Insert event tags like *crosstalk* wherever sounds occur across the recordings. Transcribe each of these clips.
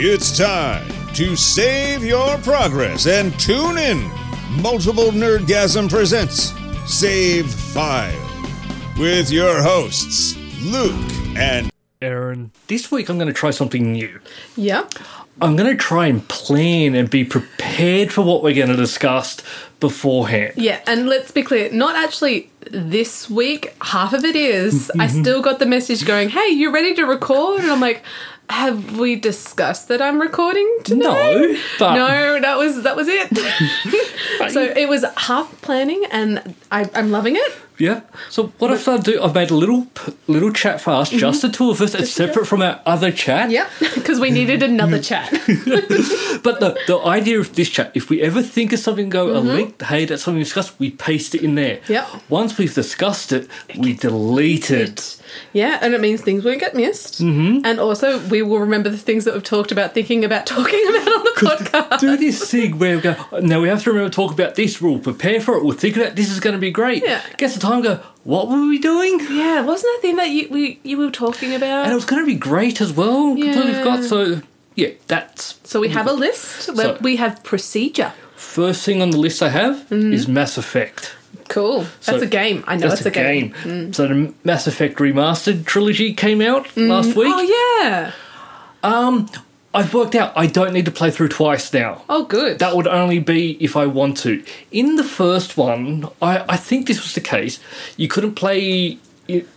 It's time to save your progress and tune in. Multiple Nerdgasm presents Save File with your hosts, Luke and Aaron. This week I'm going to try something new. Yeah. I'm going to try and plan and be prepared for what we're going to discuss beforehand. Yeah, and let's be clear, not actually this week. Half of it is. I mm-hmm. still got the message going, hey, you ready to record? And I'm like, have we discussed that I'm recording today? No, but No, that was that was it. *laughs* so it was half planning, and I, I'm loving it. yeah. So what I've started to do, I've made a little little chat fast, mm-hmm. just the two of us. It's separate from our other chat. Yep, *laughs* because we needed another chat. *laughs* But the, the idea of this chat, if we ever think of something, go a mm-hmm. link, hey, that's something we discussed, we paste it in there. Yep. Once we've discussed it, we delete it. Yeah, and it means things won't get missed. Mm-hmm. And also, we will remember the things that we've talked about, thinking about talking about on the podcast. do this thing where we go, now we have to remember to talk about this, we'll prepare for it, we'll think about this is going to be great. Yeah. Gets the time, go, what were we doing? Yeah, wasn't that thing that you we you were talking about? And it was going to be great as well. Completely Yeah. forgot. So, yeah, that's so we have a list. where So- we have procedure. first thing on the list I have Mm-hmm. is Mass Effect. Cool. That's So- a game. I know That's it's a game. Mm. So the Mass Effect Remastered trilogy came out mm. last week. Oh yeah. Um, I've worked out I don't need to play through twice now. Oh good. That would only be if I want to. In the first one, I, I think this was the case. You couldn't play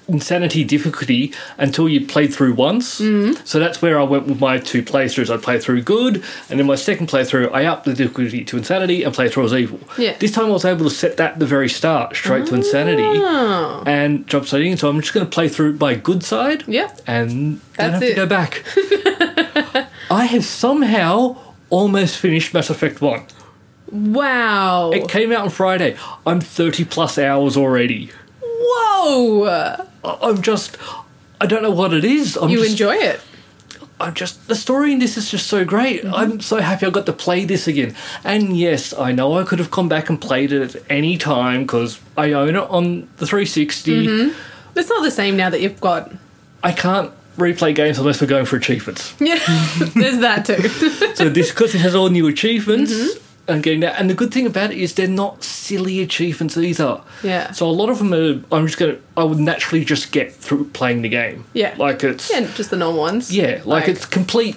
Insanity difficulty until you played through once. Mm. So that's where I went with my two playthroughs. I'd play through good, and in my second playthrough, I upped the difficulty to Insanity and played through as evil. Yeah. This time I was able to set that at the very start, straight to Insanity, Oh. and jump straight in. So I'm just going to play through my good side Yeah. and don't have it. to go back. *laughs* I have somehow almost finished Mass Effect 1. Wow. It came out on Friday. I'm 30 plus hours already. Whoa. I- I'm just. I don't know what it is. I'm You just, enjoy it. I'm just. The story in this is just so great. Mm-hmm. I'm so happy I got to play this again. And yes, I know I could have come back and played it at any time because I own it on the 360. Mm-hmm. It's not the same now that you've got. I can't replay games unless we're going for achievements. Yeah. *laughs* There's that too. *laughs* so this because it has all new achievements Mm-hmm. And getting that and the good thing about it is they're not silly achievements either Yeah. so a lot of them are i'm just gonna i would naturally just get through playing the game Yeah. like it's yeah, just the normal ones. Yeah, like, it's complete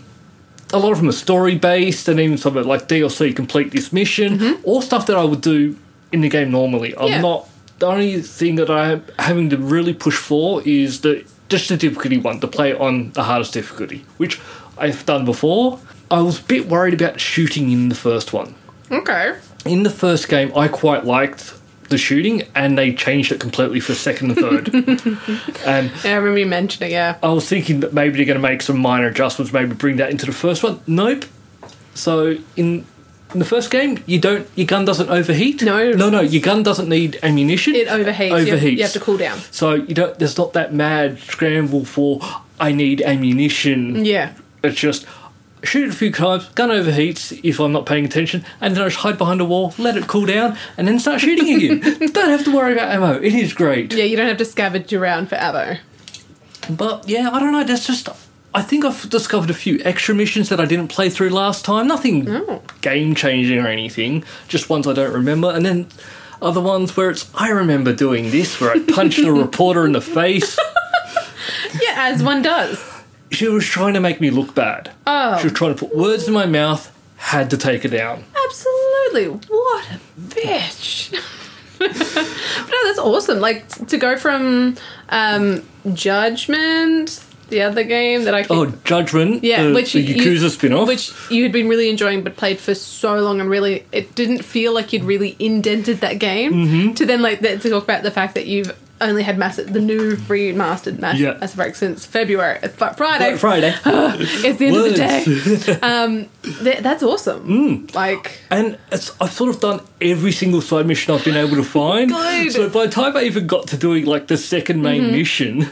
a lot of them are story based and even some are like dlc complete this mission all stuff that i would do in the game normally i'm Mm-hmm. Yeah. not the only thing that i'm having to really push for is the just the difficulty one to play on the hardest difficulty which i've done before i was a bit worried about shooting in the first one Okay. in the first game, I quite liked the shooting, and they changed it completely for second and third. and *laughs* um, Yeah, I remember you mentioning. Yeah. I was thinking that maybe they're going to make some minor adjustments, maybe bring that into the first one. Nope. So in in the first game, you don't your gun doesn't overheat. No. no, no. Your gun doesn't need ammunition. It overheats. You have- Overheats. You have to cool down. So you don't. There's not that mad scramble for I need ammunition. Yeah. It's just shoot it a few times, gun overheats if I'm not paying attention, and then I just hide behind a wall, let it cool down, and then start shooting again. *laughs* don't have to worry about ammo. It is great. Yeah, you don't have to scavenge around for ammo. But yeah, I don't know. That's just. I think I've discovered a few extra missions that I didn't play through last time. Nothing Oh. game changing or anything. Just ones I don't remember, and then other ones where it's I remember doing this, where I punched a *laughs* reporter in the face. Yeah, as one does. She was trying to make me look bad. Oh. She was trying to put words in my mouth. Had to take her down. Absolutely. What a bitch. *laughs* but no, that's awesome. Like to go from um, Judgment, the other game that I Oh, Judgment. yeah, the, which the you- Yakuza spin-off. which you had been really enjoying, but played for so long, and really, it didn't feel like you'd really indented that game. Mm-hmm. To then like to talk about the fact that you've only had Mass the new remastered Mass Yeah. Mass Effect since February, uh, Friday. Friday. *laughs* It's the end of the day. *laughs* Um, th- that's awesome. Mm. Like, And it's, I've sort of done every single side mission I've been able to find. Good. So by the time I even got to doing like the second main Mm-hmm. mission,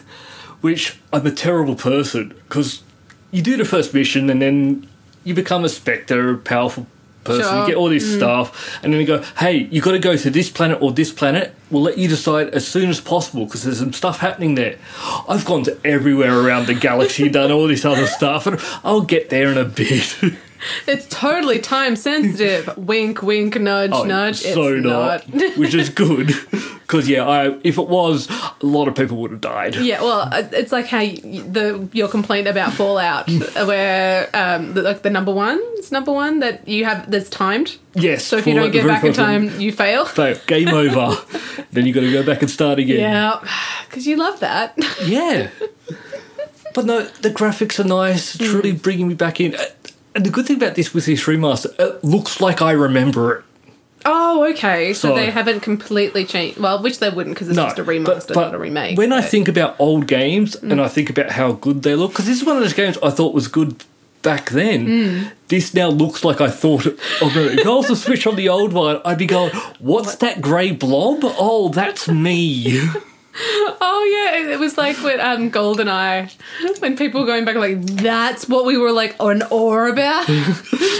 which I'm a terrible person because you do the first mission and then you become a spectre, a powerful person. Sure. You get all this mm. stuff, and then you go, "Hey, you got to go to this planet or this planet." We'll let you decide as soon as possible because there's some stuff happening there. I've gone to everywhere around the galaxy, done all this other stuff, and I'll get there in a bit. *laughs* It's totally time sensitive. *laughs* wink, wink, nudge, Oh, nudge. so it's not, not. which is good *laughs* because yeah, I if it was, a lot of people would have died. Yeah, well, uh, it's like how you, the your complaint about Fallout, *laughs* where um, the, like the number one, it's number one that you have that's timed. Yes. So if you don't get back in time, you fail. fail, game over. then you got to go back and start again. Yeah, *sighs* because you love that. Yeah. But no, the graphics are nice. Truly Mm. bringing me back in. And the good thing about this with this remaster, it looks like I remember it. Oh, okay. So, So- they haven't completely changed. Well, which they wouldn't because it's No, just a remaster, but not a remake. When I but- Mm. think about old games and I think about how good they look, because this is one of those games I thought was good back then. Mm. This now looks like I thought it. Oh, no, if I was to switch on the old one, I'd be going, "What's that grey blob? Oh, that's me." *laughs* oh yeah, it, was like with um, Goldeneye when people were going back like that's what we were like on awe about. *laughs*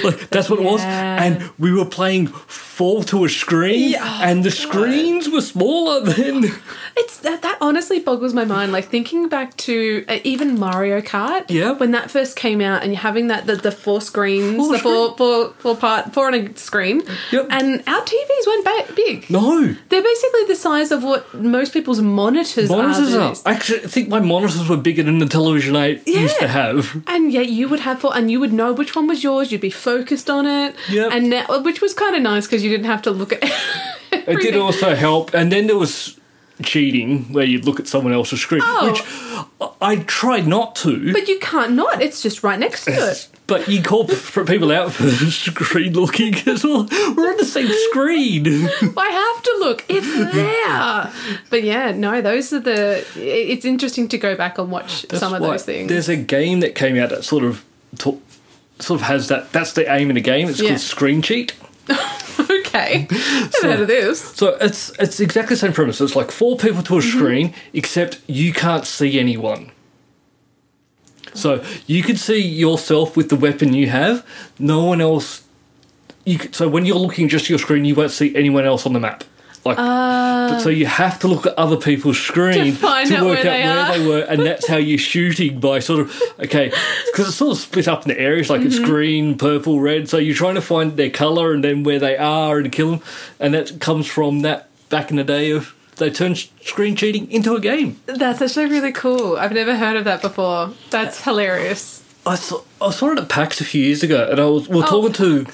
Like, that's what it was. Yeah. And we were playing four to a screen, Yeah, and the screens were smaller than. *laughs* It's that, that honestly boggles my mind. Like thinking back to uh, even Mario Kart, Yeah. when that first came out, and you're having that the, the four screens, Four the four, four, four part four on a screen, Yep. and our TVs weren't ba- big. No. They're basically the size of what most people's monitors, Monitors are. are. these- I actually think my monitors were bigger than the television I used to have. And yet you would have four, and you would know which one was yours. You'd be focused on it, and now, uh, which was kind of nice because you didn't have to look at. *laughs* It did also help. And then there was cheating where you'd look at someone else's screen, Oh. which I tried not to. But you can't not. It's just right next to it. But you call for people out for *laughs* screen looking as well. We're on the same screen. *laughs* I have to look. It's there. But yeah, no, those are the. It's interesting to go back and watch some of those things. There's a game that came out that sort of to- sort of has that. That's the aim in the game. It's Yeah. called Screen Cheat. *laughs* okay, never heard of this. So it's it's exactly the same premise. It's like four people to a Mm-hmm. screen, except you can't see anyone. So you can see yourself with the weapon you have. No one else. You c- so when you're looking just at your screen, you won't see anyone else on the map. Like, but so you have to look at other people's screen To find out work where out they where are. they were, and that's how you're shooting by sort of okay, because it's sort of split up into areas like Mm-hmm. it's green, purple, red. So you're trying to find their color and then where they are and kill them, and that comes from that back in the day of they turned screen cheating into a game. That's actually really cool. I've never heard of that before. That's hilarious. I saw I saw it at PAX a few years ago, and I was we were Oh. talking to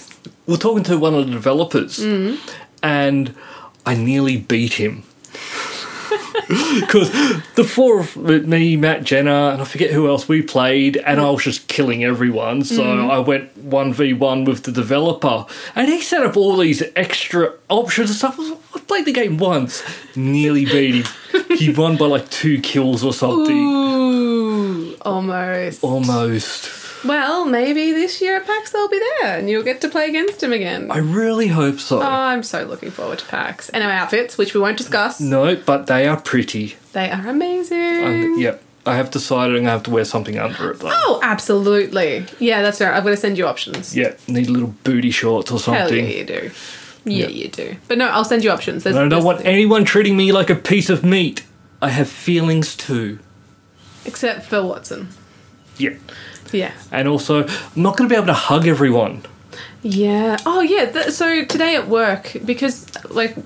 we were talking to one of the developers, mm-hmm. and I nearly beat him *laughs* because the four of me, Matt, Jenna, and I forget who else we played, and I was just killing everyone. So mm-hmm. I went one v one with the developer, and he set up all these extra options and stuff. I played the game once, nearly beat him. he *laughs* won by like two kills or something. Ooh, almost. Almost. Well, maybe this year at PAX they'll be there, and you'll get to play against him again. I really hope so. Oh, I'm so looking forward to PAX. And our outfits, which we won't discuss, no, but they are pretty. they are amazing. Um, yep. I have decided I'm going to have to wear something under it though. Oh, absolutely. Yeah, that's right. I'm going to send you options. Yeah, need little booty shorts or something. Hell yeah, you do. Yeah, Yeah. you do. But no, I'll send you options. There's, I don't there's- want anyone treating me like a piece of meat. I have feelings too. Except for Watson. Yeah. Yeah. And also, I'm not going to be able to hug everyone. Yeah. Oh, yeah. Th- so today at work, because like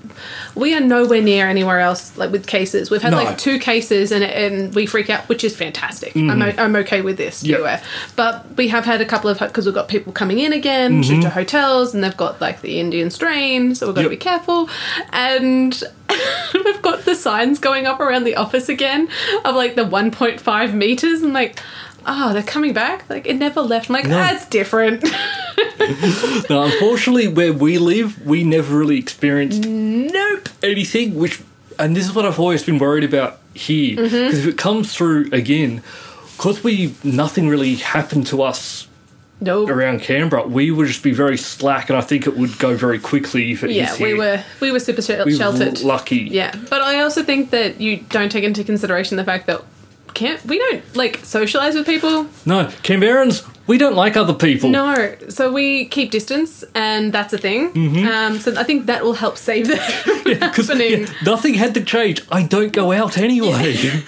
we are nowhere near anywhere else, like with cases. We've had No. like two cases, and and we freak out, which is fantastic. I'm o- I'm okay with this. Mm. Yep. anyway. But we have had a couple of because we've got people coming in again to, to hotels, and they've got like the Indian strain, so we've got to Mm-hmm. Be careful. And *laughs* we've got the signs going up around the office again of like the 1.5 meters, and like. Oh, they're coming back. Like it never left. I'm like, No. ah, it's different. *laughs* Now, unfortunately, where we live, we never really experienced nope. anything, which, and this is what I've always been worried about here. Because Mm-hmm. if it comes through again, because we, nothing really happened to us Nope. around Canberra, we would just be very slack, and I think it would go very quickly if it Yeah, we were we were super shel- We were sheltered. lucky. Yeah, but I also think that you don't take into consideration the fact that can't we don't like socialize with people. No, Canberrans, we don't like other people. No, so we keep distance, and that's a thing. Um, so I think that will help save that *laughs* 'Cause, happening. yeah, nothing had to change. I don't go out anyway. *laughs*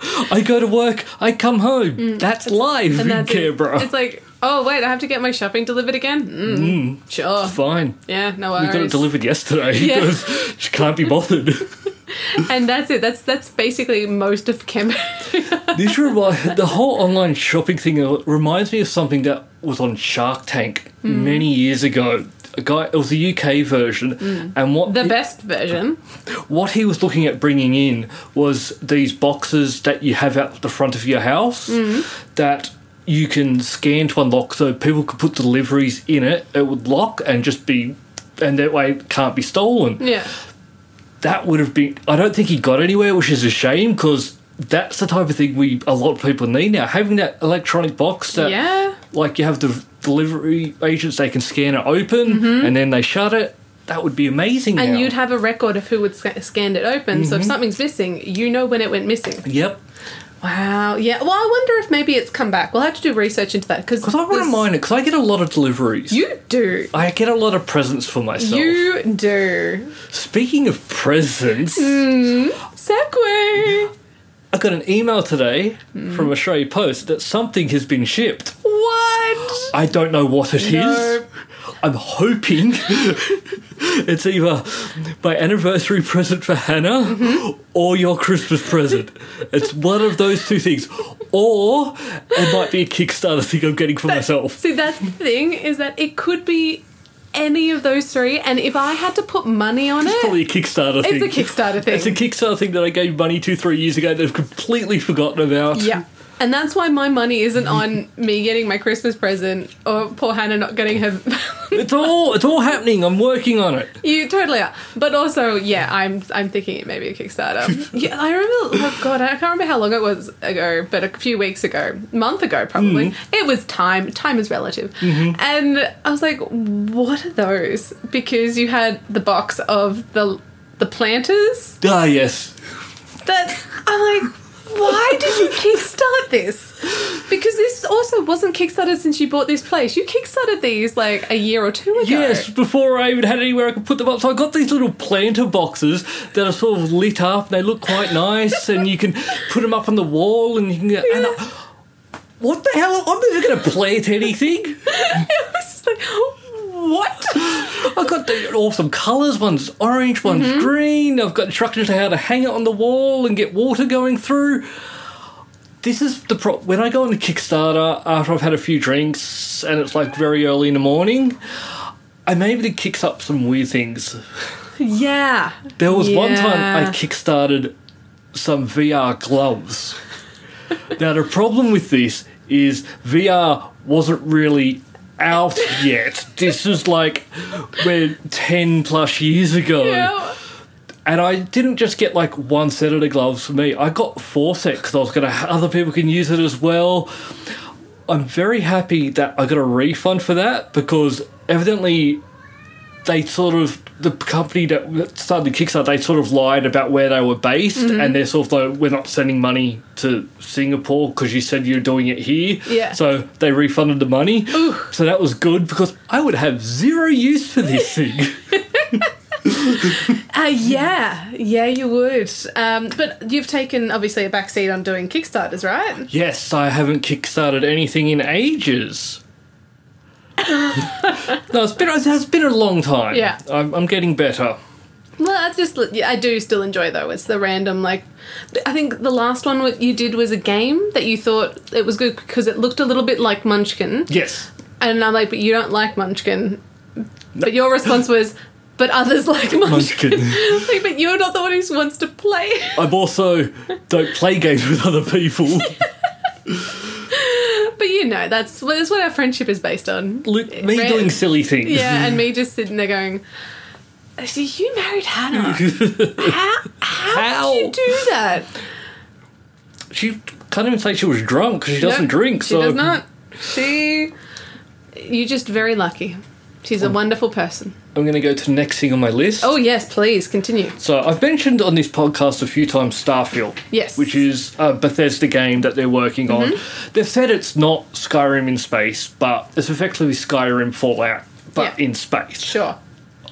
*laughs* I go to work, I come home. That's life Mm. And in that's it. Canberra. It's like, oh wait, I have to get my shopping delivered again. Mm, Sure. Fine. Yeah, no worries. We got it delivered yesterday Yeah. because she can't be bothered. *laughs* and that's it. That's that's basically most of Canberra. this remi- the whole online shopping thing reminds me of something that was on Shark Tank Hmm. many years ago. A guy, it was the UK version, and what the best version. what he was looking at bringing in was these boxes that you have out the front of your house that you can scan to unlock so people could put deliveries in it it would lock and just be and that way it can't be stolen Yeah. That would have been i don't think he got anywhere which is a shame because that's the type of thing we a lot of people need now having that electronic box that Yeah. like you have the delivery agents they can scan it open and then they shut it that would be amazing Mm-hmm. And now. you'd have a record of who would sc- scanned it open. So if Mm-hmm. something's missing, you know when it went missing. yep Wow. Yeah. Well, I wonder if maybe it's come back. We'll have to do research into that because I wouldn't mind it, because I get a lot of deliveries. You do. I get a lot of presents for myself. You do. Speaking of presents, mm-hmm. segue. I got an email today Hmm. from Australia Post that something has been shipped. What? I don't know what it is. No. I'm hoping *laughs* it's either my anniversary present for Hannah Mm-hmm. or your Christmas present. It's one of those two things. Or it might be a Kickstarter thing I'm getting for myself. See, that's the thing is that it could be any of those three, and if I had to put money on it It's it, probably a Kickstarter thing. it's a Kickstarter thing. It's a Kickstarter thing that I gave money to three years ago that I've completely forgotten about. Yeah. And that's why my money isn't *laughs* on me getting my Christmas present or poor Hannah not getting her. *laughs* It's all it's all happening. I'm working on it. you totally are. But also, yeah, I'm I'm thinking it may be a Kickstarter. *laughs* yeah, I remember. Oh God, I can't remember how long it was ago, but a few weeks ago, month ago probably. It was time. Time is relative. And I was like, what are those? Because you had the box of the the planters. Ah yes. that I'm like, why did you kickstart this? Because this also wasn't kickstarted since you bought this place. You kickstarted these like a year or two ago. Yes, before I even had anywhere I could put them up. So I got these little planter boxes that are sort of lit up. They look quite nice, and you can put them up on the wall, and you can get. And I, what the hell? I'm never going to plant anything. *laughs* It was just like, what? I've got the awesome colours. One's orange, one's Mm-hmm. green. I've got instructions on how to hang it on the wall and get water going through. This is the pro. When I go on the Kickstarter after I've had a few drinks and it's like very early in the morning, I'm able to kick up some weird things. Yeah. There was one time I kickstarted some VR gloves. now the problem with this is VR wasn't really out yet. This is like we're ten plus years ago. Yeah. And I didn't just get like one set of the gloves for me. I got four sets because I was going to. Other people can use it as well. I'm very happy that I got a refund for that because evidently they sort of the company that started the Kickstarter they sort of lied about where they were based and they're sort of like we're not sending money to Singapore because you said you're doing it here. Yeah. So they refunded the money. So that was good because I would have zero use for this *laughs* thing. Uh, yeah. Yeah, you would. Um, but you've taken obviously a backseat on doing Kickstarters, right? Yes, I haven't kickstarted anything in ages. No, it's been it's been a long time. Yeah. I'm, I'm getting better. Well, I just I do still enjoy though. It's the random like I think the last one you did was a game that you thought it was good because it looked a little bit like Munchkin, Yes. and I'm like, but you don't like Munchkin. But your response *laughs* was, but others like Munchkin. Munchkin. *laughs* like, but you're not the one who wants to play. I'm also don't play games with other people. *laughs* but you know, that's that's what our friendship is based on. Look, me Ran- doing silly things. Yeah, and me just sitting there going, "So you married Hannah? how, *laughs* how, How? did you do that? She can't even say she was drunk because she doesn't Nope, drink. She so does not. She. You're just very lucky. She's a wonderful person. I'm going to go to the next thing on my list. Oh yes, please continue. So I've mentioned on this podcast a few times Starfield. Yes. Which is a Bethesda game that they're working on. Mm-hmm. They've said it's not Skyrim in space, but it's effectively Skyrim Fallout, but Yeah. in space. Sure.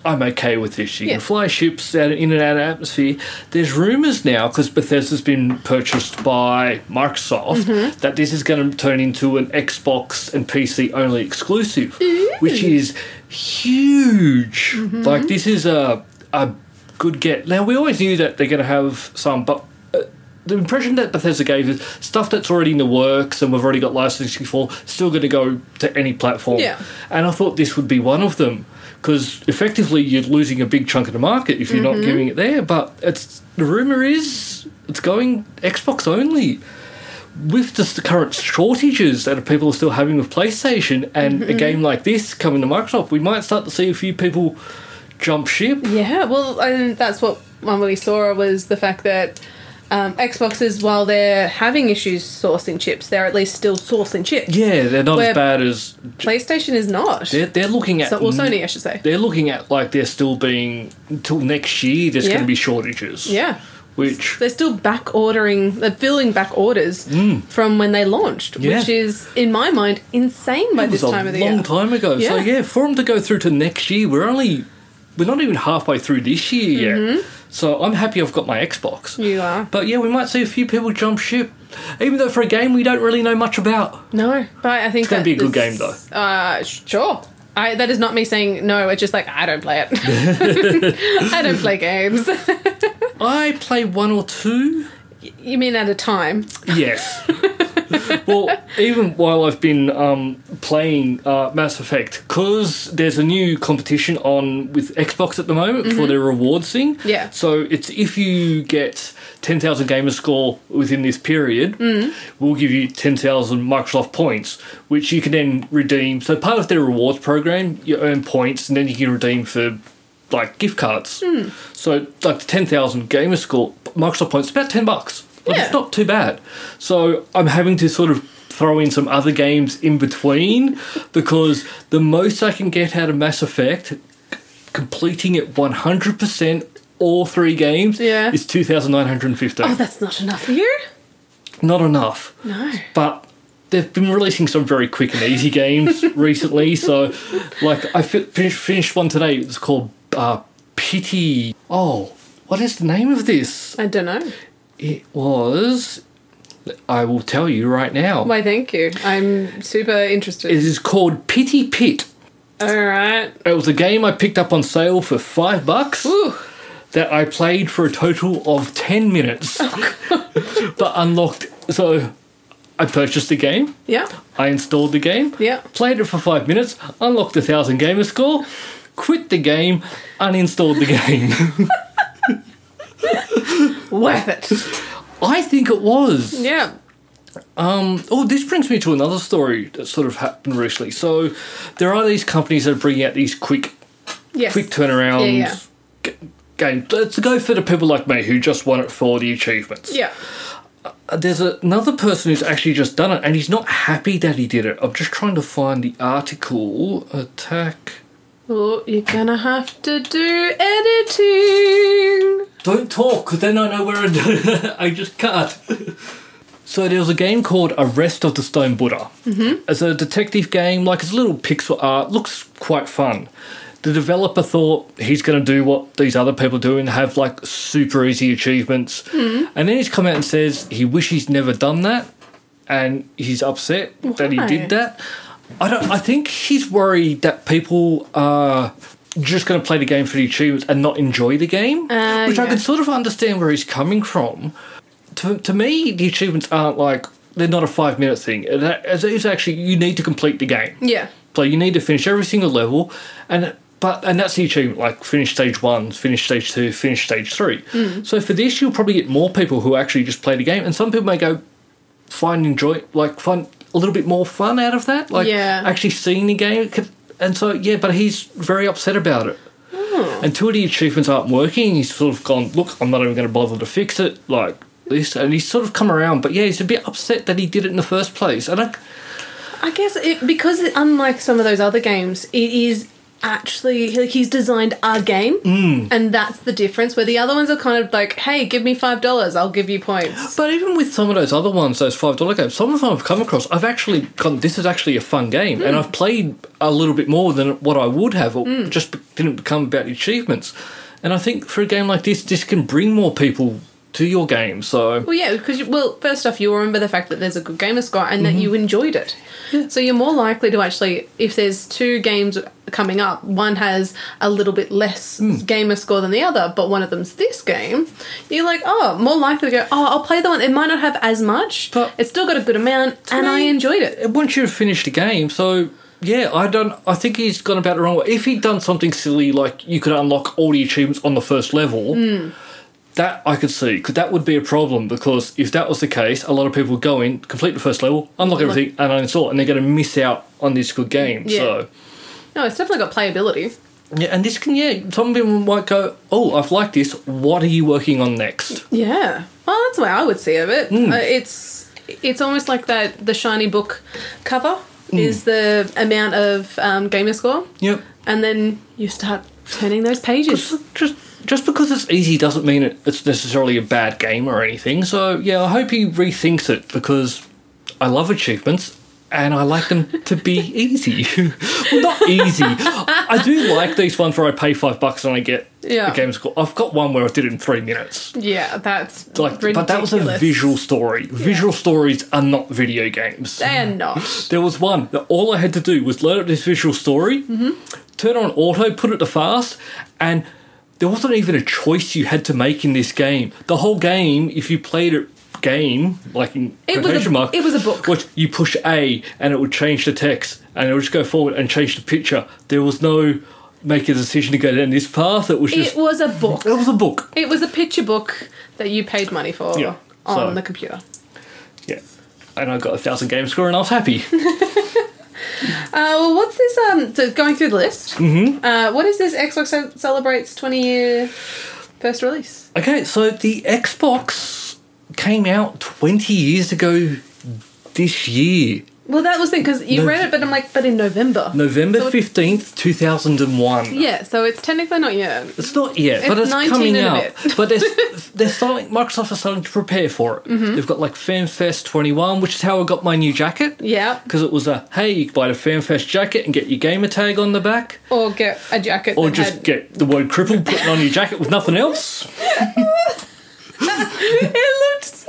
I'm okay with this. You Yeah. can fly ships out in and out of atmosphere. There's rumours now because Bethesda's been purchased by Microsoft Mm-hmm. that this is going to turn into an Xbox and PC only exclusive, which is huge. Mm-hmm. Like this is a a good get. Now we always knew that they're going to have some, but. uh, The impression that Bethesda gave is stuff that's already in the works and we've already got licensing for still going to go to any platform. Yeah. And I thought this would be one of them because effectively you're losing a big chunk of the market if you're not mm-hmm. giving it there. But it's the rumor is it's going Xbox only. With just the current shortages that people are still having with PlayStation and a mm-hmm. game like this coming to Microsoft, we might start to see a few people jump ship. Yeah, well, and that's what one we saw was the fact that um, Xboxes, while they're having issues sourcing chips, they're at least still sourcing chips. Yeah, they're not Where- as bad as PlayStation is not. they're, they're looking at. So, well, Sony, I should say. They're looking at like they're still being until next year. There's Yeah. going to be shortages. Yeah. which They're still back ordering, they're filling back orders from when they launched, Mm. Yeah. which is, in my mind, insane by it this time of the year. A long time ago. So Yeah. yeah, for them to go through to next year, we're only we're not even halfway through this year yet. So I'm happy I've got my Xbox. You are. But yeah, we might see a few people jump ship, even though for a game we don't really know much about. No, but I think It's gonna be a good game, though. Uh, sure. I, that is not me saying no. It's just like I don't play it. *laughs* I don't play games. I play one or two. you mean at a time? Yes. *laughs* *laughs* well, even while I've been um, playing uh, Mass Effect, because there's a new competition on with Xbox at the moment for their rewards thing. Mm-hmm. Yeah. So it's if you get 10,000 gamer score within this period, Mm. we'll give you 10,000 Microsoft points, which you can then redeem. So part of their rewards program, you earn points and then you can redeem for like gift cards. Hmm. So like the 10,000 gamer score, Microsoft points, about 10 bucks. Like, Yeah. It's not too bad. So I'm having to sort of throw in some other games in between because the most I can get out of Mass Effect, completing it 100%, all three games, Yeah. is 2,915. Oh, that's not enough for you. Not enough. No. But they've been releasing some very quick and easy games *laughs* recently. So, like, I fi- finished, finished one today. It's called uh, Pity. Oh, what is the name of this? I don't know. It was. I will tell you right now. Why? Thank you. I'm super interested. It is called Pity Pit. All right. It was a game I picked up on sale for five bucks Ooh. that I played for a total of 10 minutes. *laughs* Oh, but unlocked. So I purchased the game, Yeah. I installed the game, Yeah. played it for five minutes, unlocked a thousand gamer score, quit the game, uninstalled the *laughs* game. *laughs* Worth it. *laughs* I think it was. Yeah. Um, oh, this brings me to another story that sort of happened recently. So, there are these companies that are bringing out these quick, Yes. quick turnaround Yeah, g- games. It's a go for the people like me who just want it for the achievements. Yeah. Uh, There's another person who's actually just done it, and he's not happy that he did it. I'm just trying to find the article. Attack. Well, you're gonna have to do editing. Don't talk, because then I know where I, *laughs* I just cut. *laughs* so there was a game called Arrest of the Stone Buddha. Mm-hmm. It's a detective game, like it's a little pixel art, looks quite fun. The developer thought he's going to do what these other people do and have like super easy achievements. And then he's come out and says he wishes he's never done that and he's upset that he did that. I don't. I think he's worried that people are just going to play the game for the achievements and not enjoy the game, Uh, which I can sort of understand where he's coming from. To, to me, the achievements aren't like they're not a five minute thing. It- It's actually you need to complete the game. Yeah. So you need to finish every single level, and but and that's the achievement. Like finish stage one, finish stage two, finish stage three. Hmm. So for this, you'll probably get more people who actually just play the game, and some people may go find enjoy like find a little bit more fun out of that, like Yeah. actually seeing the game. And so yeah, but he's very upset about it. Oh. of the achievements aren't working, he's sort of gone. Look, I'm not even going to bother to fix it. Like this, and he's sort of come around. But yeah, he's a bit upset that he did it in the first place. And I, I guess it because it, unlike some of those other games, it is actually like he's designed a game, Mm. and that's the difference. Where the other ones are kind of like, "Hey, give me five dollars, I'll give you points." But even with some of those other ones, those five dollar games, some of them I've come across, I've actually gone. This is actually a fun game, and I've played a little bit more than what I would have, or just didn't become about the achievements. And I think for a game like this, this can bring more people to your game. So Well, yeah, because well, first off, you remember the fact that there's a good gamer score and Mm-hmm. that you enjoyed it. So you're more likely to actually, if there's two games coming up, one has a little bit less Mm. gamer score than the other, but one of them's this game. You're like, oh, more likely to go. Oh, I'll play the one. It might not have as much, But- it's still got a good amount, and I enjoyed it. once you've finished the game, so yeah, I don't. I think he's gone about it the wrong way. If he'd done something silly like you could unlock all the achievements on the first level, that I could see because that would be a problem. Because if that was the case, a lot of people would go in, complete the first level, unlock everything, and uninstall, and they're going to miss out on this good game. Yeah. So. No, it's definitely got playability. Yeah, and this can yeah. Some people might go, "Oh, I've liked this. What are you working on next?" Yeah, well, that's the way I would see of it. Hmm. Uh, it's it's almost like that. The shiny book cover Hmm. is the amount of um, gamer score, Yep. and then you start turning those pages. Just, just because it's easy doesn't mean it's necessarily a bad game or anything. So yeah, I hope he rethinks it because I love achievements and I like them to be *laughs* easy. *laughs* well, not easy. I do like these ones where I pay five bucks and I get Yeah. a game score. I've got one where I did it in three minutes. Yeah, that's Like, ridiculous. but that was a visual story. Visual stories are not video games. They are not. *laughs* There was one that all I had to do was load up this visual story, mm-hmm. turn on auto, put it to fast, and there wasn't even a choice you had to make in this game. The whole game, if you played it game, like in It was a- mark, it was a book. Was you push A and it would change the text, and it would just go forward and change the picture. There was no make a decision to go down this path. It was just It was a book. it was a book. It was a picture book that you paid money for Yeah, on so- the computer. Yeah, and I got a thousand game score, and I was happy. *laughs* Uh, well, what's this? Um, so going through the list. Mm-hmm. Uh, what is this? Xbox celebrates twenty year first release. Okay, so the Xbox came out 20 years ago this year. Well, that was the because you No- read it, but I'm like, but in November. November So it- 15th, 2001. Yeah, so it's technically not yet. It's not yet, but It's it's 19 coming and a out. bit. *laughs* but they're, *laughs* they're starting, Microsoft are starting to prepare for it. Mm-hmm. They've got like FanFest 21, which is how I got my new jacket. Yeah, Because it was a, hey, you can buy the FanFest jacket and get your gamer tag on the back, or get a jacket. or that just had- get the word crippled put on your jacket with nothing else. *laughs* it looked so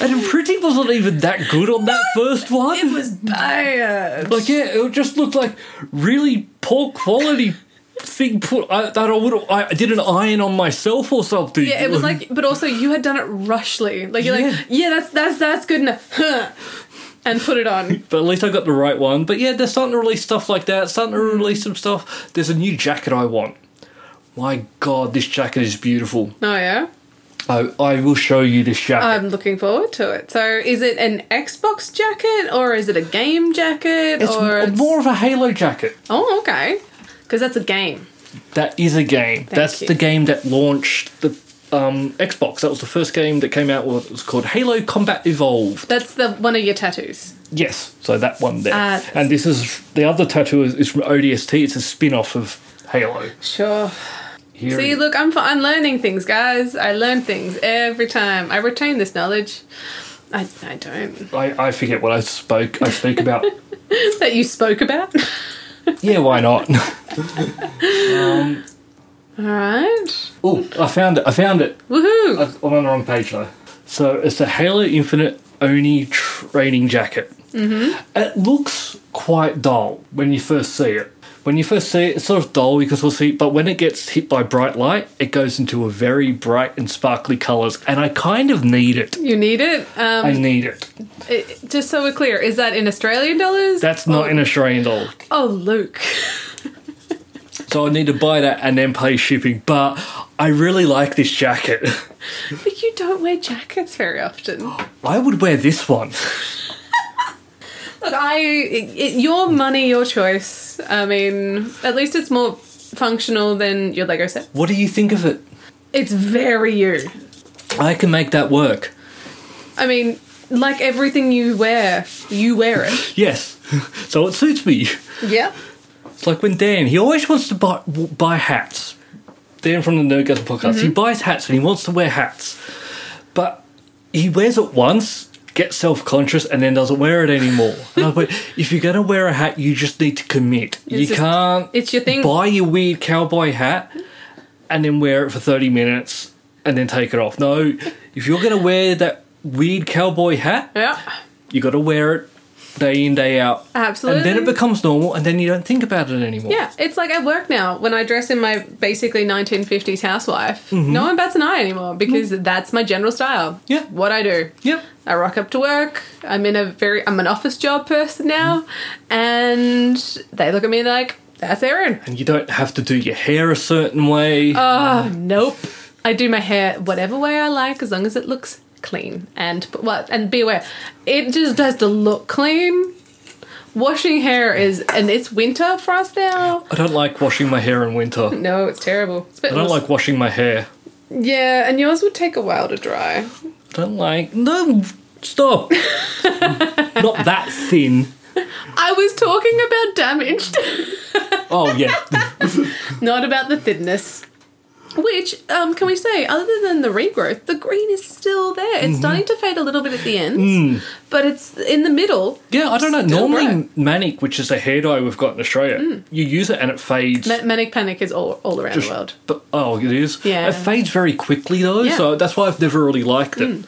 bad. And printing wasn't even that good on that first one. It was bad. Like yeah, it just looked like really poor quality thing put I, that I would I did an iron on myself or something. Yeah, it was like, but also you had done it rushly. Like you're Yeah. like, yeah, that's that's that's good enough, Huh. and put it on. *laughs* But at least I got the right one. But yeah, they're starting to release stuff like that. Starting to release some stuff. There's a new jacket I want. My God, this jacket is beautiful. Oh yeah, I I will show you this jacket. I'm looking forward to it. So, is it an Xbox jacket or is it a game jacket it's or m- more of a Halo jacket. Oh, okay, because that's a game. That is a game. That's you. the game that launched the um, Xbox. That was the first game that came out. Well, it was called Halo Combat Evolved. That's the one of your tattoos. Yes, so that one there. Ah. and this is the other tattoo is, is from ODST. It's a spin off of Halo. Sure. Here See, look, I'm I'm learning things, guys. I learn things every time. I retain this knowledge. I I don't I, I forget what I spoke. I speak about. *laughs* that you spoke about. yeah, why not? *laughs* All right. oh, I found it. I found it. Woohoo! I- I'm on the wrong page though. So it's the Halo Infinite Oni training jacket. Mm-hmm. It looks quite dull when you first see it. When you first see it, it's sort of dull because we'll see, but when it gets hit by bright light, it goes into a very bright and sparkly colours, and I kind of need it. You need it. Um, I need it. it- Just so we're clear, is that in Australian dollars? That's not oh, in Australian dollars. Oh, Luke. So I need to buy that and then pay shipping. But I really like this jacket. *laughs* but you don't wear jackets very often. *gasps* I would wear this one. *laughs* Look, I. It, your money, your choice. I mean, at least it's more functional than your Lego set. What do you think of it? It's very you. I can make that work. I mean, like everything you wear, you wear it. *laughs* Yes. So it suits me. Yeah. It's like when Dan, he always wants to buy, buy hats. Dan from the Nerdgasm podcast, Mm-hmm. he buys hats and he wants to wear hats. But he wears it once, gets self conscious, and then doesn't wear it anymore. *laughs* And I'm like, if you're going to wear a hat, you just need to commit. you just- can't it's your thing. buy your weird cowboy hat and then wear it for 30 minutes and then take it off. No, if you're going to wear that weird cowboy hat, Yeah. you got to wear it day in, day out. Absolutely. And then it becomes normal, and then you don't think about it anymore. Yeah, it's like at work now when I dress in my basically 1950s housewife. No one bats an eye anymore because that's my general style. Mm-hmm. Yeah. What I do. Yep. I rock up to work. I'm in a very I'm an office job person now, and they look at me like, "That's Erin." And you don't have to do your hair a certain way. Oh nope. I do my hair whatever way I like as long as it looks clean and what and be aware it just has to look clean. Washing hair is and it's winter for us now. I don't like washing my hair in winter. No, it's terrible. It's I don't like washing my hair. Yeah, and yours would take a while to dry. I don't like. No, stop. *laughs* Not that thin. I was talking about damaged, Oh, yeah. *laughs* not about the thinness. Which, um, can we say, other than the regrowth, the green is still there. It's Mm-hmm. starting to fade a little bit at the ends, Mm. but it's in the middle. Yeah, I don't know. Normally. Manic, which is a hair dye we've got in Australia, you use it and it fades. Ma- manic panic is all, all around just- the world. But, oh, it is? Yeah. It fades very quickly, though, Yeah. Mm. so that's why I've never really liked it.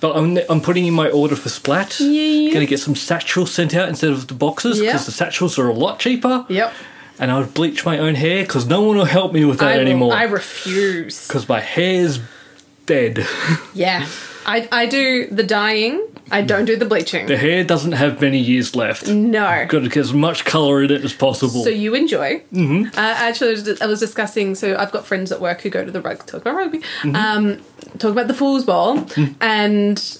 But I'm, I'm putting in my order for Splat. Yeah. Going to get some satchels sent out instead of the boxes because Yeah. the satchels are a lot cheaper. Yep. And I'll bleach my own hair because no one will help me with that I, will- anymore. I refuse. Because my hair's dead. *laughs* Yeah. I, I do the dyeing, I don't do the bleaching. the hair doesn't have many years left. no. Got to get as much colour in it as possible. So you enjoy. Mm-hmm. Uh, actually, I was- discussing. So I've got friends at work who go to the rugby, talk about rugby, Mm-hmm. um, talk about the fool's ball, Mm. and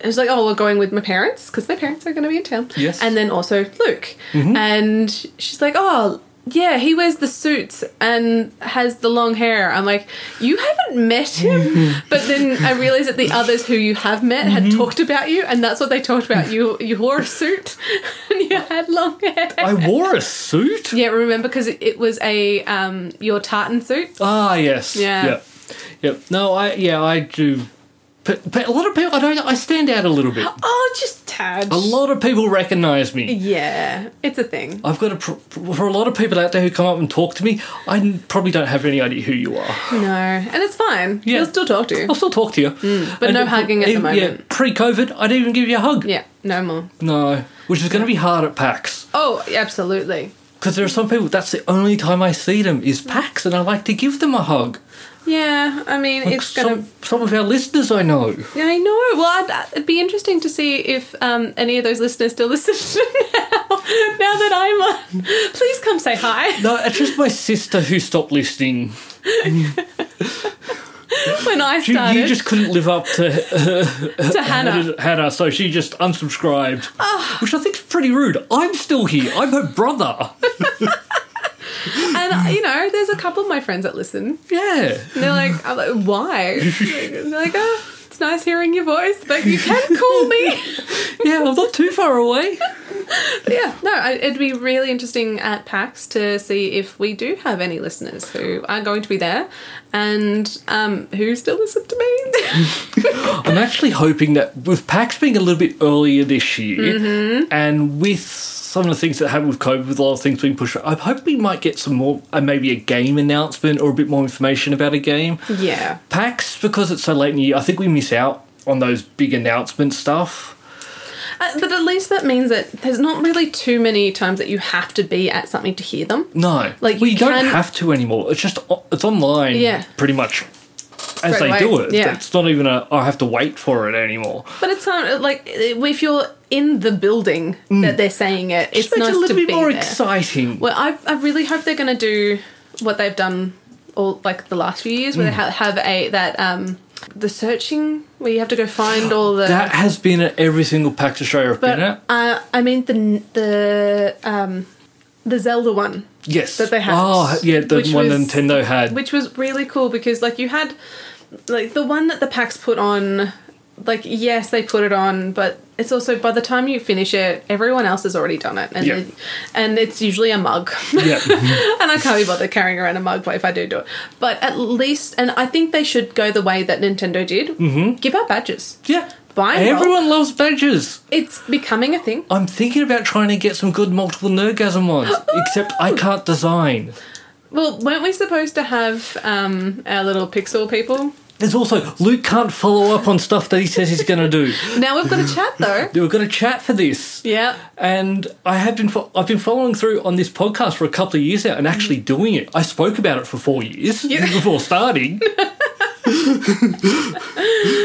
it's like, oh, we're going with my parents because my parents are going to be in town. Yes. Mm-hmm. and then also Luke, and she's like, oh. Yeah, he wears the suits and has the long hair. I'm like, you haven't met him, Mm-hmm. *laughs* but then I realized that the others who you have met had talked about you, and that's what they talked about. You you wore a suit *laughs* and you had long hair. I wore a suit? Yeah, remember because it, it was a um your tartan suit. Ah, yes. Yeah. Yep. Yep. No, I, yeah, I do. But, but a lot of people, I don't, I stand out a little bit. Oh, just tad. A lot of people recognise me. Yeah, it's a thing. I've got a, for a lot of people out there who come up and talk to me, I probably don't have any idea who you are. No, and it's fine. Yeah. He'll still talk to you. I'll still talk to you. Mm, but And, no hugging at the even- Yeah, moment. pre-COVID, I didn't even give you a hug. Yeah, no more. No, which is going to be hard at PAX. Oh, absolutely. Because there are some people, that's the only time I see them is PAX, and I like to give them a hug. Yeah, I mean, Like it's gonna. some, some of our listeners I know. Yeah, I know. Well, I'd, it'd be interesting to see if um, any of those listeners still *laughs* listen now. Now that I'm on, please come say hi. No, it's just my sister who stopped listening. When I You, started you just couldn't live up to to Hannah. Hannah, so she just unsubscribed. Ah. Which I think's pretty rude. I'm still here. I'm her brother. *laughs* And uh, you know, there's a couple of my friends that listen. Yeah. And they're like, I'm like, why? they're like, oh, it's nice hearing your voice, but you can call me. *laughs* Yeah, I'm not too far away. But *laughs* yeah, no, I, it'd be really interesting at PAX to see if we do have any listeners who are going to be there and um, who still listen to me. *laughs* I'm actually hoping that with PAX being a little bit earlier this year, Mm-hmm. and with some of the things that happened with COVID, with a lot of things being pushed, I hope we might get some more, uh, maybe a game announcement or a bit more information about a game. yeah. PAX, because it's so late in the year, I think we miss out on those big announcement stuff. Uh, but at least that means that there's not really too many times that you have to be at something to hear them. No, Like, we you don't have to anymore. It's just it's online, Yeah. pretty much as they away, do it. yeah. It's not even a I have to wait for it anymore. But it's not like if you're in the building that they're saying it, it's Just nice a little bit more there. exciting. Well, I, I really hope they're going to do what they've done all like the last few years, where Mm. they ha- have a that um the searching where you have to go find all the. that has been at every single PAX Australia I've but been at. uh, I mean the the um the Zelda one, Yes, that they had, Oh, yeah, the one was- Nintendo had. which was really cool because like you had like the one that the packs put on like yes, they put it on, but it's also by the time you finish it, everyone else has already done it, and it- and it's usually a mug. Yeah. *laughs* and I can't be bothered carrying around a mug but if I do do it. But at least, and I think they should go the way that Nintendo did. Mm-hmm. Give out badges. yeah. Buy roll. Everyone loves badges. It's becoming a thing. I'm thinking about trying to get some good multiple nerdgasm ones, *laughs* except I can't design. Well, weren't we supposed to have um, our little pixel people? There's also Luke can't follow up on stuff that he says he's going to do. Now we've got a chat though. *laughs* We've got a chat for this. Yeah. And I have been fo- I've been following through on this podcast for a couple of years now and actually mm-hmm. doing it. I spoke about it for four years Yeah. *laughs* before starting. *laughs*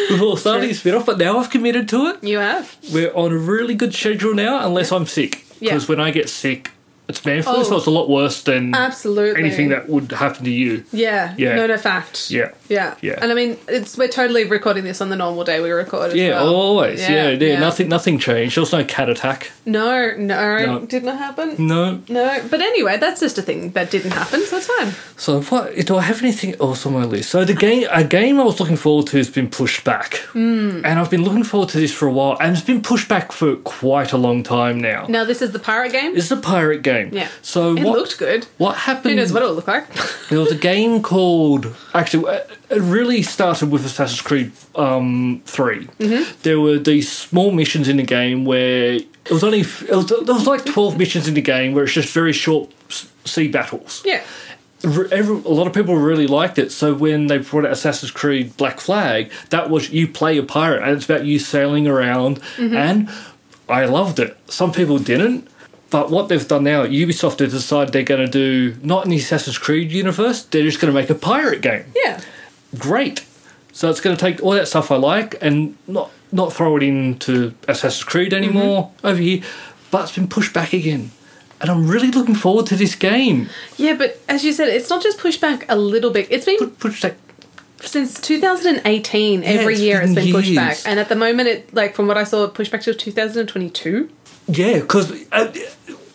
before starting spin off, but now I've committed to it. You have. We're on a really good schedule now, unless I'm sick. Yeah. Because when I get sick, it's man flu, so Oh. it's a lot worse than Absolutely. anything that would happen to you. Yeah. Yeah. No, no fact. Yeah. Yeah. Yeah. And I mean, it's we're totally recording this on the normal day we record. Yeah, well. always. Yeah, yeah, Nothing, nothing changed. There was no cat attack. No, no, No. did not happen. No. No, but anyway, that's just a thing that didn't happen, so it's fine. So what do I have anything else on my list? So the game, a game I was looking forward to has been pushed back, mm. and I've been looking forward to this for a while, and it's been pushed back for quite a long time now. Now this is the pirate game. This is a pirate game. Yeah. So it what? looked good. what happened? Who knows what it'll look like? *laughs* There was a game called actually uh, it really started with Assassin's Creed um, 3 Mm-hmm. There were these small missions in the game where it was only it was, there was like twelve missions in the game where it's just very short sea battles. yeah. Every, a lot of people really liked it. So when they brought out Assassin's Creed Black Flag, that was you play a pirate and it's about you sailing around, and I loved it. Some people didn't. But what they've done now, Ubisoft have decided they're going to do not in the Assassin's Creed universe. They're just going to make a pirate game. Yeah. Great. So it's going to take all that stuff I like and not not throw it into Assassin's Creed anymore mm-hmm. over here. But it's been pushed back again, and I'm really looking forward to this game. Yeah, but as you said, it's not just pushed back a little bit. It's been Pushed back since 2018. every it's year it's been been pushed back, and at the moment, it like from what I saw, pushed back to 2022. Yeah, because uh,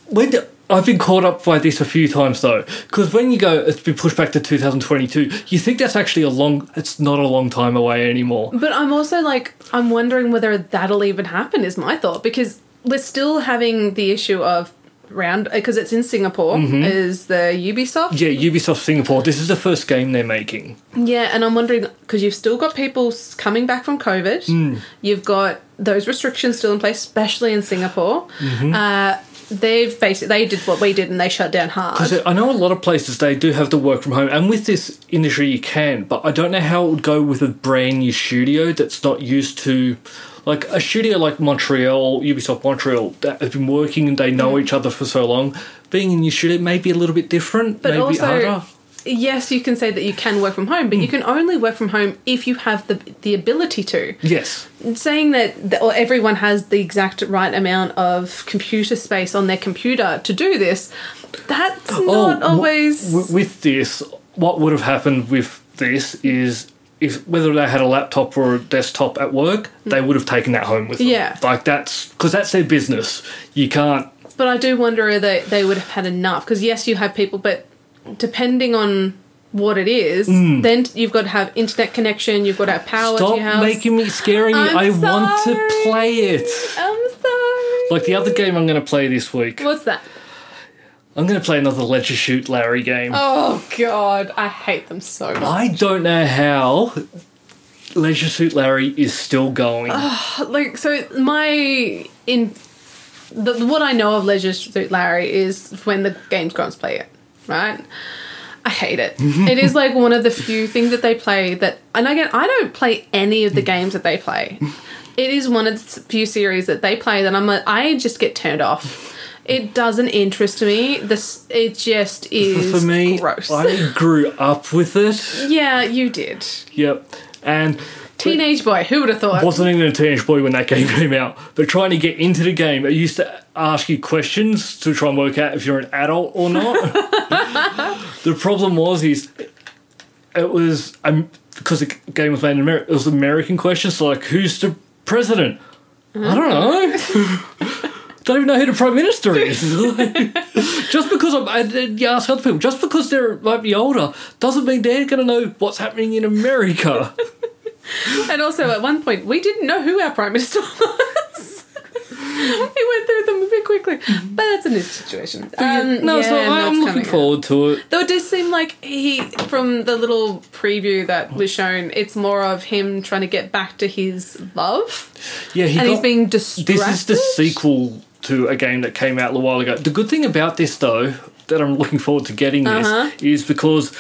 when I've been caught up by this a few times though, because when you go, it's been pushed back to 2022. You think that's actually a long. It's not a long time away anymore. But I'm also like, I'm wondering whether that'll even happen. Is my thought because we're still having the issue of round because it's in Singapore. Is the Ubisoft? Yeah, Ubisoft Singapore. This is the first game they're making. Yeah, and I'm wondering because you've still got people coming back from COVID. Hmm. You've got those restrictions still in place, especially in Singapore. Mm-hmm. Uh, they've basically they did what we did and they shut down hard. Because I know a lot of places they do have to work from home, and with this industry you can, but I don't know how it would go with a brand new studio that's not used to, like a studio like Montreal, Ubisoft Montreal, that have been working and they know each other for so long. Being in new studio may be a little bit different, But maybe also, harder. yes, you can say that you can work from home, but you mm. can only work from home if you have the the ability to. Yes. saying that the, or everyone has the exact right amount of computer space on their computer to do this, that's oh, not Oh, w- always. w- with this, what would have happened with this is if whether they had a laptop or a desktop at work, they would have taken that home with them. Yeah. like that's because that's their business. You can't. but I do wonder if they, they would have had enough because yes, you have people, but depending on what it is, hmm. then you've got to have internet connection, you've got to have power to. Stop your house. making me scary. I'm I want to play it. I'm sorry. Like the other game I'm going to play this week. What's that? I'm going to play another Leisure Suit Larry game. Oh god, I hate them so much. I don't know how Leisure Suit Larry is still going. like so my in the, what I know of Leisure Suit Larry is when the Games Grumps play it, right? I hate it. *laughs* it is like one of the few things that they play that, and again, I don't play any of the games that they play. *laughs* It is one of the few series that they play that I'm like, I just get turned off. It doesn't interest me. This it just is For me, gross. I *laughs* grew up with it. yeah, you did. Yep. And Teenage boy, who would have thought? wasn't even a teenage boy when that game *laughs* came out. But trying to get into the game, it used to ask you questions to try and work out if you're an adult or not. *laughs* the problem was is it was um, because the game was made in America. It was American questions, so like who's the president? I don't know. Don't even know who the prime minister is. *laughs* just because I'm, I, you ask other people, just because they're might be older, doesn't mean they're going to know what's happening in America. And also, at one point, we didn't know who our prime minister *laughs* was. we went through them a bit quickly, but that's a new situation. Um, no, yeah, so no, I'm looking coming out. forward to it. Though it does seem like he, from the little preview that was shown, it's more of him trying to get back to his love, Yeah, he and he's got- being distracted. This is the sequel to a game that came out a little while ago. The good thing about this, though, that I'm looking forward to getting this, Uh-huh. is because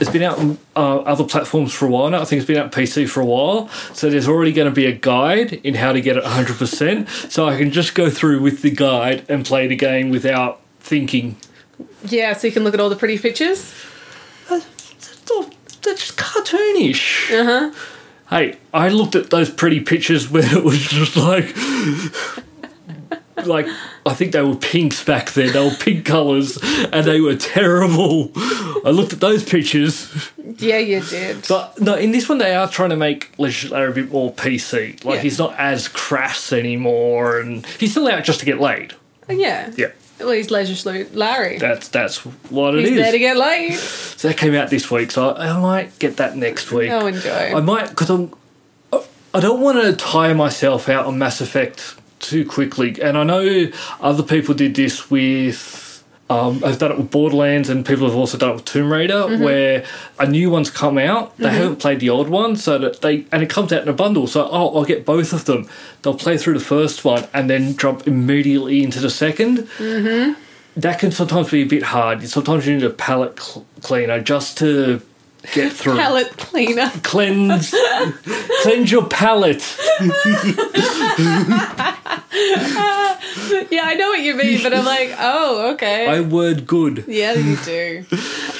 it's been out on uh, other platforms for a while now. I think it's been out on PC for a while. So there's already going to be a guide in how to get it 100%. So I can just go through with the guide and play the game without thinking. Yeah, so you can look at all the pretty pictures. They're just cartoonish. Uh huh. Hey, I looked at those pretty pictures where it was just like, like I think they were pinks back then. They were pink colours, and they were terrible. I looked at those pictures, Yeah, you did. but no, in this one they are trying to make Legislator a bit more PC. Like Yeah. he's not as crass anymore, and he's still out just to get laid. Oh, yeah. Yeah, Well, he's Leisure Larry. that's that's what it he's there to get laid. So that came out this week, so I, I might get that next week. Oh, enjoy. I might because I'm. I don't want to tire myself out on Mass Effect too quickly, and I know other people did this with. Um, I've done it with Borderlands, and people have also done it with Tomb Raider, where a new one's come out. They haven't played the old one, so that they and it comes out in a bundle. So oh, I'll get both of them. They'll play through the first one and then jump immediately into the 2nd Mm-hmm. That can sometimes be a bit hard. Sometimes you need a palate cl- cleaner just to get *laughs* through Palette cleaner. cleanse cleanse your palate *laughs* Yeah, I know what you mean, but I'm like, oh, okay. i word good yeah, you do.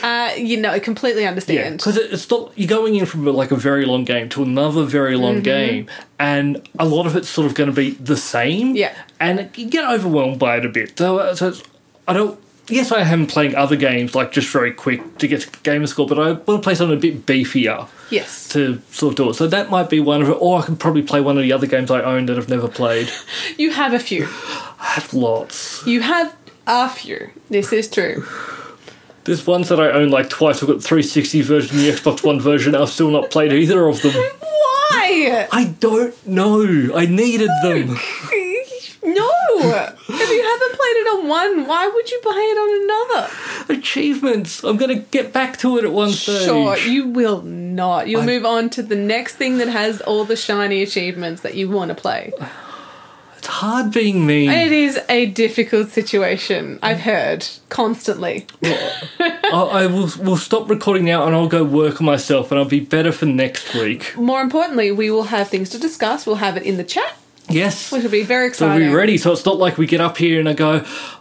Uh, you know, I completely yeah understand. because it's not you're going in from like a very long game to another very long Mm-hmm. game and a lot of it's sort of going to be the same Yeah. and you get overwhelmed by it a bit so, uh, so it's, i don't yes i am playing other games like just very quick to get to gamer score but i want to play something a bit beefier Yes. to sort of do it so that might be one of it or i can probably play one of the other games i own that i've never played *laughs* You have a few. i have lots You have a few. This is true. There's ones that I own like twice. I've got the 360 version, and the Xbox One version. I've still not played either of them. *laughs* Why? I don't know. I needed them. No. If you haven't played it on one, why would you buy it on another? Achievements. I'm gonna get back to it at one stage. Sure, you will not. You'll I- move on to the next thing that has all the shiny achievements that you want to play. It's hard being me. It is a difficult situation. I've heard constantly. I, I will. We'll stop recording now, and I'll go work on myself, and I'll be better for next week. More importantly, we will have things to discuss. We'll have it in the chat, Yes. which will be very excited. So exciting. we're ready. So it's not like we get up here and I go,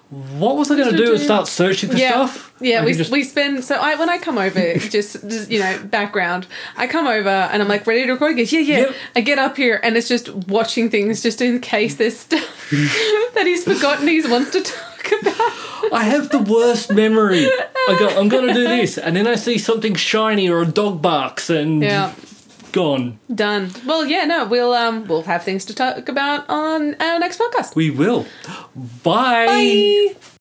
"What was I going to do?" and start searching for Yeah, stuff. Yeah. We, just- we spend so I when I come over, *laughs* just, just you know background. I come over and I'm like ready to record. He goes, yeah, yeah. Yep. I get up here and it's just watching things, just in case there's stuff *laughs* that he's forgotten he wants to talk about. I have the worst memory. I go, I'm going to do *laughs* this, and then I see something shiny or a dog barks, and Yeah, gone. done. Well, yeah, no, we'll um we'll have things to talk about on our next podcast. We will. Bye. Bye.